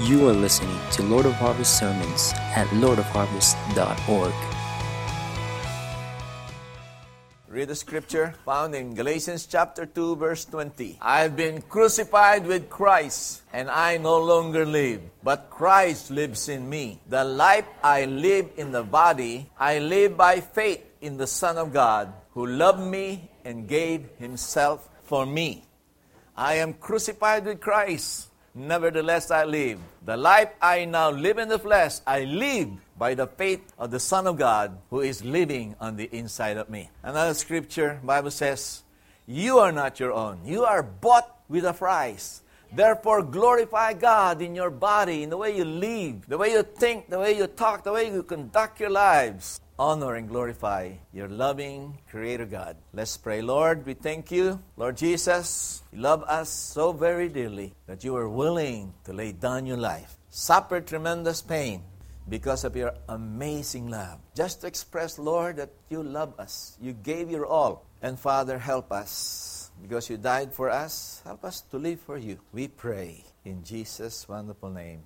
You are listening to Lord of Harvest sermons at lordofharvest.org. Read the scripture found in Galatians chapter 2 verse 20. I've been crucified with Christ and I no longer live, but Christ lives in me. The life I live in the body, I live by faith in the Son of God who loved me and gave himself for me. I am crucified with Christ. Nevertheless, I live. The life I now live in the flesh, I live by the faith of the Son of God who is living on the inside of me. Another scripture, Bible says, You are not your own. You are bought with a price. Therefore, glorify God in your body, in the way you live, the way you think, the way you talk, the way you conduct your lives honor and glorify your loving Creator God. Let's pray. Lord, we thank you. Lord Jesus, you love us so very dearly that you were willing to lay down your life, suffer tremendous pain because of your amazing love. Just to express, Lord, that you love us. You gave your all. And Father, help us. Because you died for us, help us to live for you. We pray in Jesus' wonderful name.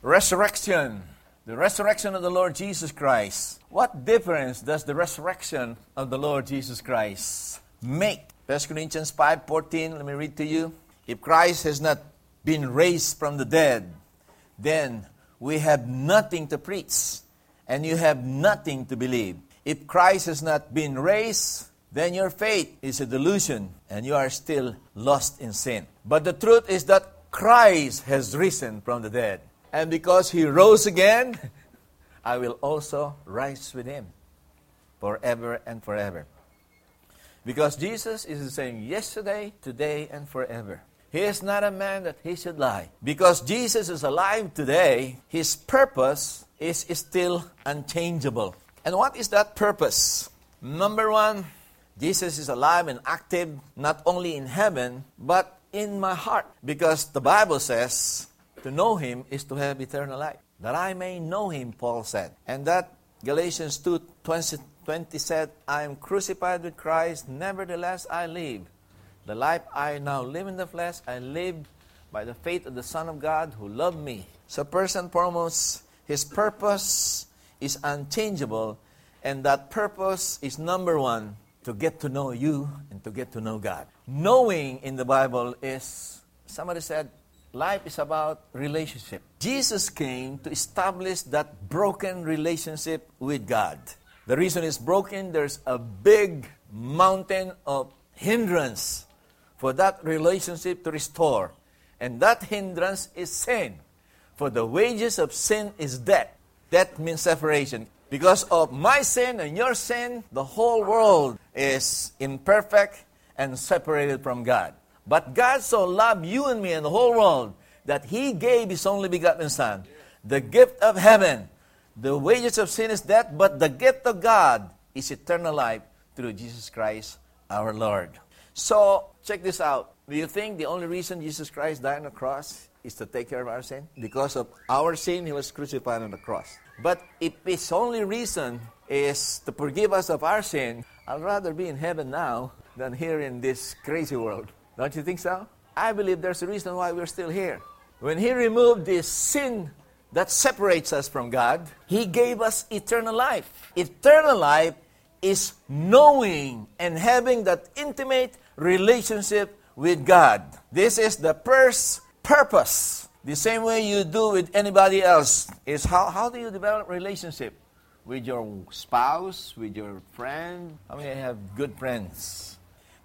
Resurrection the resurrection of the Lord Jesus Christ. What difference does the resurrection of the Lord Jesus Christ make? 1 Corinthians 5:14, let me read to you. If Christ has not been raised from the dead, then we have nothing to preach, and you have nothing to believe. If Christ has not been raised, then your faith is a delusion, and you are still lost in sin. But the truth is that Christ has risen from the dead. And because he rose again, I will also rise with him forever and forever. Because Jesus is the same yesterday, today, and forever. He is not a man that he should lie. Because Jesus is alive today, his purpose is still unchangeable. And what is that purpose? Number one, Jesus is alive and active not only in heaven, but in my heart. Because the Bible says, to know him is to have eternal life. That I may know him, Paul said. And that Galatians 2 20, 20 said, I am crucified with Christ, nevertheless I live. The life I now live in the flesh, I live by the faith of the Son of God who loved me. So, first and foremost, his purpose is unchangeable, and that purpose is number one to get to know you and to get to know God. Knowing in the Bible is, somebody said, Life is about relationship. Jesus came to establish that broken relationship with God. The reason it's broken, there's a big mountain of hindrance for that relationship to restore. And that hindrance is sin. For the wages of sin is death. Death means separation. Because of my sin and your sin, the whole world is imperfect and separated from God. But God so loved you and me and the whole world that He gave His only begotten Son, the gift of heaven. The wages of sin is death, but the gift of God is eternal life through Jesus Christ our Lord. So, check this out. Do you think the only reason Jesus Christ died on the cross is to take care of our sin? Because of our sin, He was crucified on the cross. But if His only reason is to forgive us of our sin, I'd rather be in heaven now than here in this crazy world. Don't you think so? I believe there's a reason why we're still here. When He removed this sin that separates us from God, He gave us eternal life. Eternal life is knowing and having that intimate relationship with God. This is the first purpose. The same way you do with anybody else is how, how do you develop relationship with your spouse, with your friend? How many have good friends?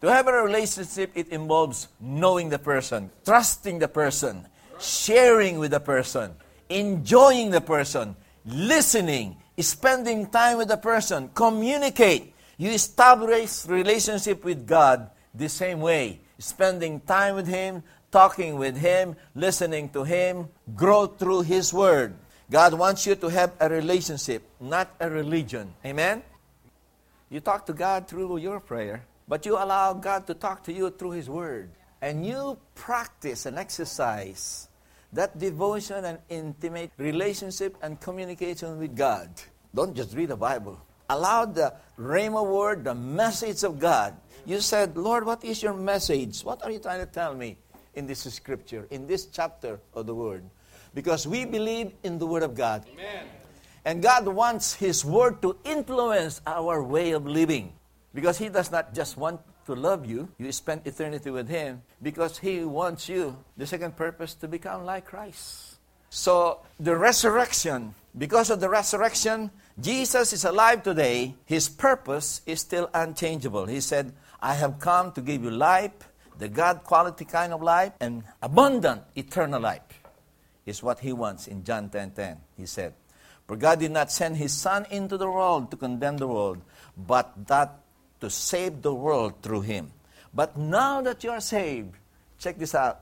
To have a relationship, it involves knowing the person, trusting the person, sharing with the person, enjoying the person, listening, spending time with the person, communicate. You establish relationship with God the same way, spending time with Him, talking with Him, listening to Him, grow through His Word. God wants you to have a relationship, not a religion. Amen? You talk to God through your prayer. But you allow God to talk to you through His Word. And you practice and exercise that devotion and intimate relationship and communication with God. Don't just read the Bible. Allow the Rhema word, the message of God. You said, Lord, what is your message? What are you trying to tell me in this scripture, in this chapter of the word? Because we believe in the Word of God. Amen. And God wants His Word to influence our way of living. Because He does not just want to love you, you spend eternity with Him, because He wants you, the second purpose, to become like Christ. So, the resurrection, because of the resurrection, Jesus is alive today. His purpose is still unchangeable. He said, I have come to give you life, the God quality kind of life, and abundant eternal life is what he wants in John 10:10. 10, 10. He said, "For God did not send his son into the world to condemn the world, but that to save the world through him." But now that you are saved, check this out.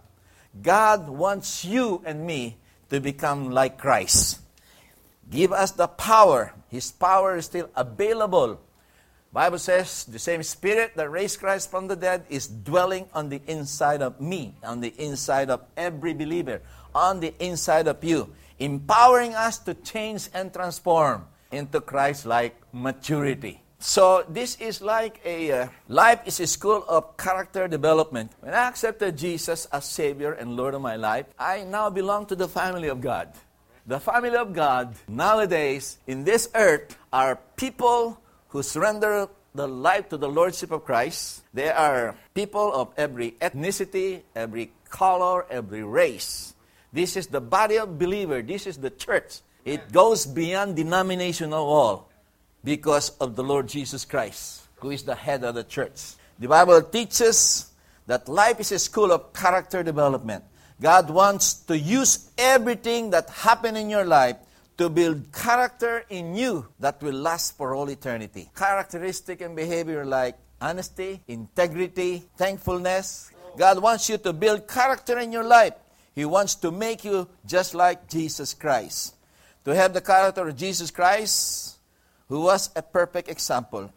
God wants you and me to become like Christ. Give us the power. His power is still available Bible says the same spirit that raised Christ from the dead is dwelling on the inside of me, on the inside of every believer, on the inside of you, empowering us to change and transform into Christ-like maturity. So this is like a uh, life is a school of character development. When I accepted Jesus as Savior and Lord of my life, I now belong to the family of God. The family of God nowadays in this earth are people who surrender the life to the Lordship of Christ. They are people of every ethnicity, every color, every race. This is the body of believer. This is the church. It goes beyond denominational wall because of the Lord Jesus Christ, who is the head of the church. The Bible teaches that life is a school of character development. God wants to use everything that happened in your life to build character in you that will last for all eternity. Characteristic and behavior like honesty, integrity, thankfulness. God wants you to build character in your life. He wants to make you just like Jesus Christ. To have the character of Jesus Christ, who was a perfect example.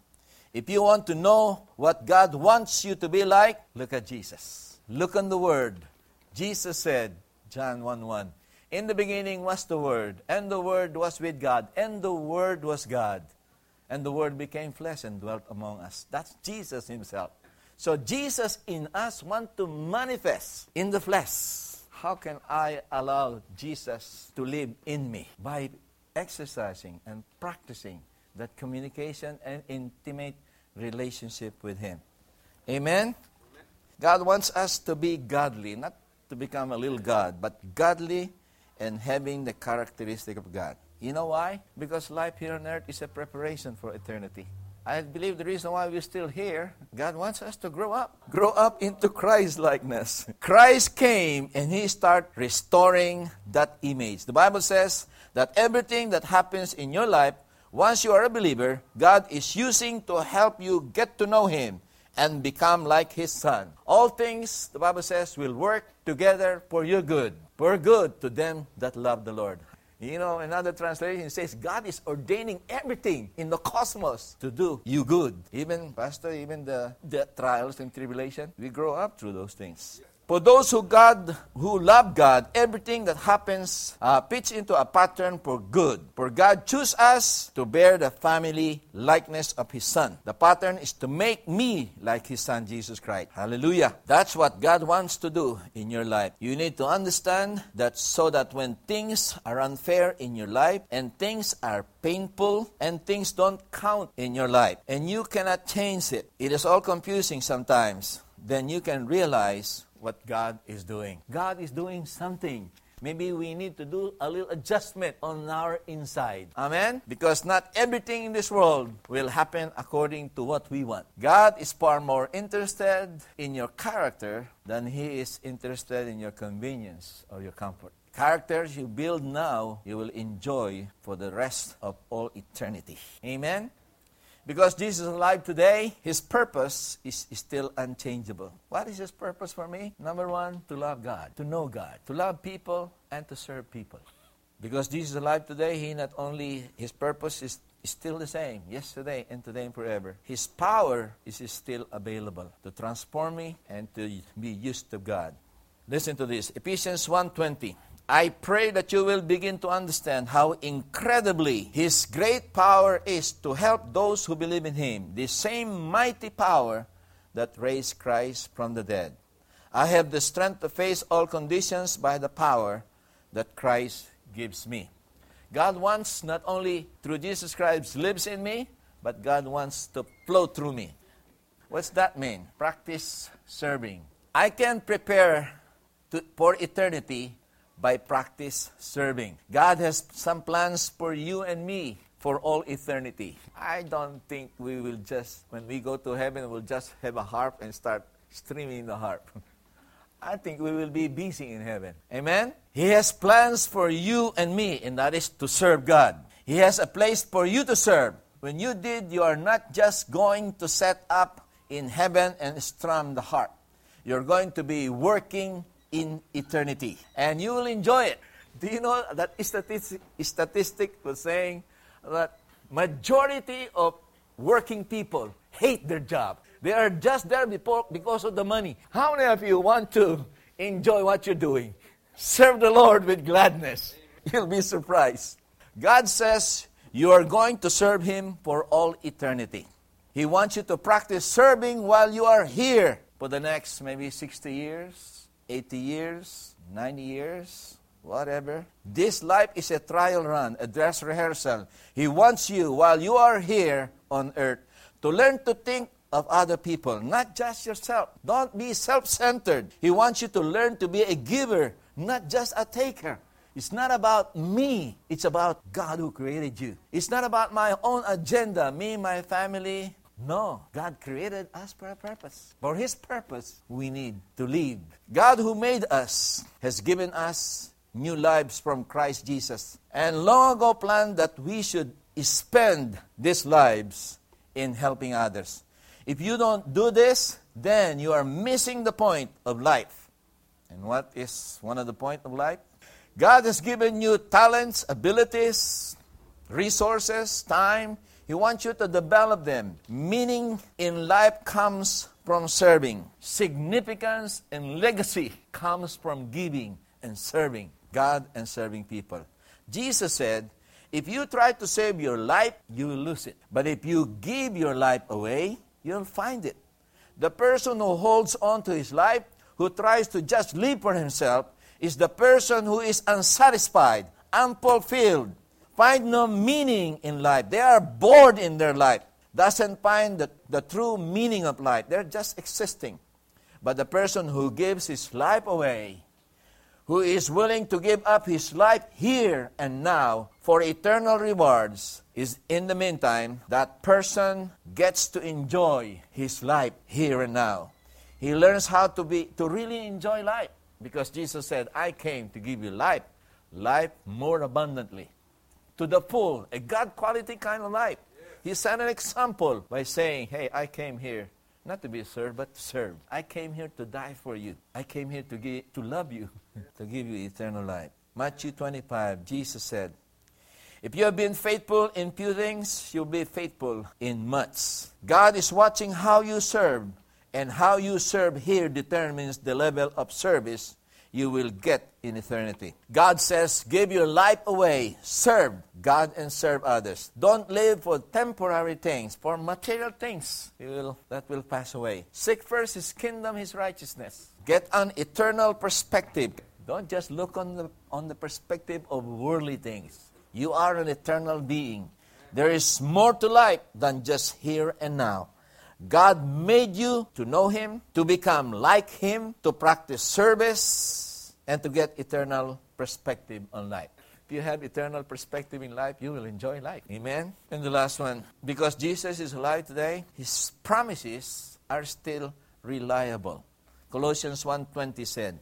If you want to know what God wants you to be like, look at Jesus. Look on the Word. Jesus said, John 1 1, in the beginning was the Word, and the Word was with God, and the Word was God. And the Word became flesh and dwelt among us. That's Jesus Himself. So Jesus in us want to manifest in the flesh. How can I allow Jesus to live in me? By exercising and practicing that communication and intimate relationship with Him. Amen? God wants us to be godly, not to become a little God, but godly and having the characteristic of God. You know why? Because life here on earth is a preparation for eternity. I believe the reason why we're still here, God wants us to grow up. Grow up into Christ likeness. Christ came and He started restoring that image. The Bible says that everything that happens in your life, once you are a believer, God is using to help you get to know Him and become like His Son. All things, the Bible says, will work together for your good for good to them that love the Lord. You know, another translation says God is ordaining everything in the cosmos to do you good. Even, Pastor, even the, the trials and tribulation, we grow up through those things. For those who God who love God, everything that happens uh, fits into a pattern for good. For God chose us to bear the family likeness of His Son. The pattern is to make me like His Son Jesus Christ. Hallelujah. That's what God wants to do in your life. You need to understand that so that when things are unfair in your life and things are painful and things don't count in your life and you cannot change it, it is all confusing sometimes. Then you can realize what God is doing. God is doing something. Maybe we need to do a little adjustment on our inside. Amen? Because not everything in this world will happen according to what we want. God is far more interested in your character than He is interested in your convenience or your comfort. Characters you build now, you will enjoy for the rest of all eternity. Amen? Because Jesus is alive today, his purpose is, still unchangeable. What is his purpose for me? Number one, to love God, to know God, to love people, and to serve people. Because Jesus is alive today, he not only, his purpose is, is still the same, yesterday and today and forever. His power is still available to transform me and to be used to God. Listen to this Ephesians 1:20. I pray that you will begin to understand how incredibly His great power is to help those who believe in Him, the same mighty power that raised Christ from the dead. I have the strength to face all conditions by the power that Christ gives me. God wants not only through Jesus Christ lives in me, but God wants to flow through me. What's that mean? Practice serving. I can prepare to, for eternity by practice serving. God has some plans for you and me for all eternity. I don't think we will just, when we go to heaven, we'll just have a harp and start streaming the harp. I think we will be busy in heaven. Amen? He has plans for you and me, and that is to serve God. He has a place for you to serve. When you did, you are not just going to set up in heaven and strum the harp. You're going to be working in eternity, and you will enjoy it. Do you know that statistic, statistic was saying that majority of working people hate their job. They are just there because of the money. How many of you want to enjoy what you're doing? Serve the Lord with gladness. You'll be surprised. God says you are going to serve Him for all eternity. He wants you to practice serving while you are here for the next maybe 60 years, 80 years, 90 years, whatever. This life is a trial run, a dress rehearsal. He wants you while you are here on earth to learn to think of other people, not just yourself. Don't be self centered. He wants you to learn to be a giver, not just a taker. It's not about me, it's about God who created you. It's not about my own agenda, me, my family. No, God created us for a purpose. For His purpose, we need to live. God who made us has given us new lives from Christ Jesus and long ago planned that we should spend these lives in helping others. If you don't do this, then you are missing the point of life. And what is one of the point of life? God has given you talents, abilities, resources, time. He wants you to develop them. Meaning in life comes from serving. Significance and legacy comes from giving and serving God and serving people. Jesus said, if you try to save your life, you will lose it. But if you give your life away, you'll find it. The person who holds on to his life, who tries to just live for himself, is the person who is unsatisfied, unfulfilled, find no meaning in life. They are bored in their life, doesn't find the, the true meaning of life. They're just existing. But the person who gives his life away, who is willing to give up his life here and now for eternal rewards, is in the meantime, that person gets to enjoy his life here and now. He learns how to be to really enjoy life because Jesus said, "I came to give you life, life more abundantly." To the full, a God quality kind of life. He set an example by saying, "Hey, I came here not to be served, but to serve. I came here to die for you. I came here to give, to love you, to give you eternal life." Matthew 25, Jesus said, if you have been faithful in few things, you'll be faithful in much. God is watching how you serve, and how you serve here determines the level of service you will get in eternity. God says, Give your life away, serve God and serve others. Don't live for temporary things, for material things will, that will pass away. Seek first His kingdom, His righteousness. Get an eternal perspective. Don't just look on the, on the perspective of worldly things. You are an eternal being. There is more to life than just here and now. God made you to know Him, to become like Him, to practice service, and to get eternal perspective on life. If you have eternal perspective in life, you will enjoy life. Amen? And the last one, because Jesus is alive today, His promises are still reliable. Colossians 1.20 said,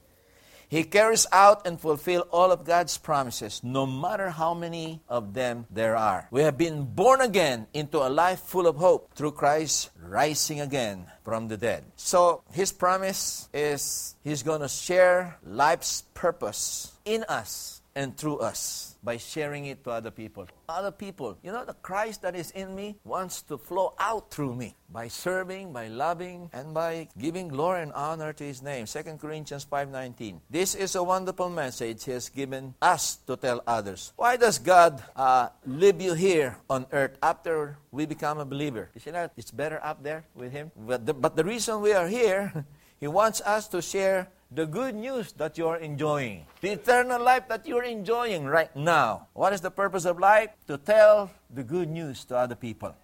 he carries out and fulfills all of God's promises, no matter how many of them there are. We have been born again into a life full of hope through Christ rising again from the dead. So his promise is he's going to share life's purpose in us and through us by sharing it to other people. Other people, you know, the Christ that is in me wants to flow out through me by serving, by loving, and by giving glory and honor to His name. 2 Corinthians 5.19. This is a wonderful message He has given us to tell others. Why does God uh, leave you here on earth after we become a believer? You see that? It's better up there with Him. But the, but the reason we are here, He wants us to share the good news that you're enjoying, the eternal life that you're enjoying right now. What is the purpose of life? To tell the good news to other people.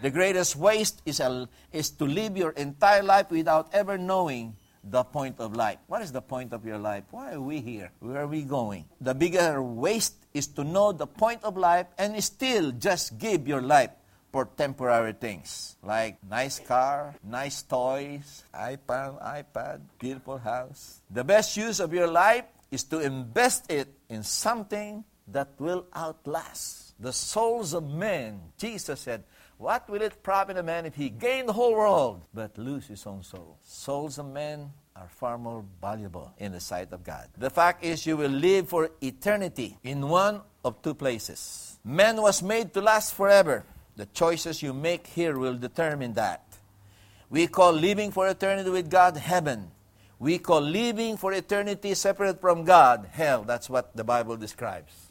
The greatest waste is, a, is to live your entire life without ever knowing the point of life. What is the point of your life? Why are we here? Where are we going? The bigger waste is to know the point of life and still just give your life for temporary things like nice car, nice toys, iPad, iPad, beautiful house. The best use of your life is to invest it in something that will outlast the souls of men. Jesus said, What will it profit a man if he gain the whole world but lose his own soul? Souls of men are far more valuable in the sight of God. The fact is, you will live for eternity in one of two places. Man was made to last forever. The choices you make here will determine that. We call living for eternity with God heaven. We call living for eternity separate from God hell. That's what the Bible describes.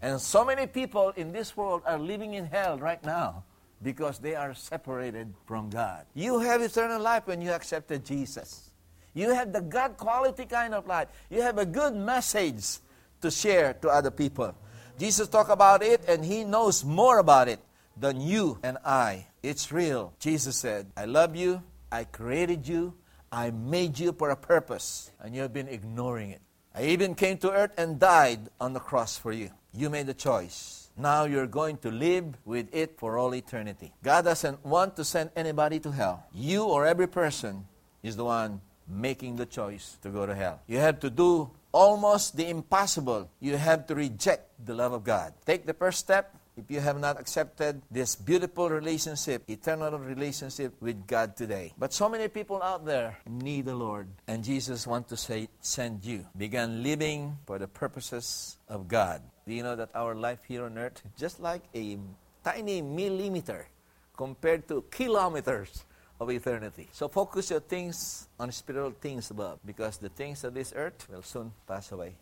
And so many people in this world are living in hell right now because they are separated from God. You have eternal life when you accepted Jesus. You have the God quality kind of life. You have a good message to share to other people. Jesus talked about it and he knows more about it than you and I. It's real. Jesus said, I love you, I created you, I made you for a purpose, and you have been ignoring it. I even came to earth and died on the cross for you. You made the choice. Now you're going to live with it for all eternity. God doesn't want to send anybody to hell. You or every person is the one making the choice to go to hell. You have to do almost the impossible. You have to reject the love of God. Take the first step if you have not accepted this beautiful relationship, eternal relationship with God today. But so many people out there need the Lord, and Jesus wants to say, send you. Begin living for the purposes of God. Do you know that our life here on earth is just like a tiny millimeter compared to kilometers of eternity. So focus your things on spiritual things above because the things of this earth will soon pass away.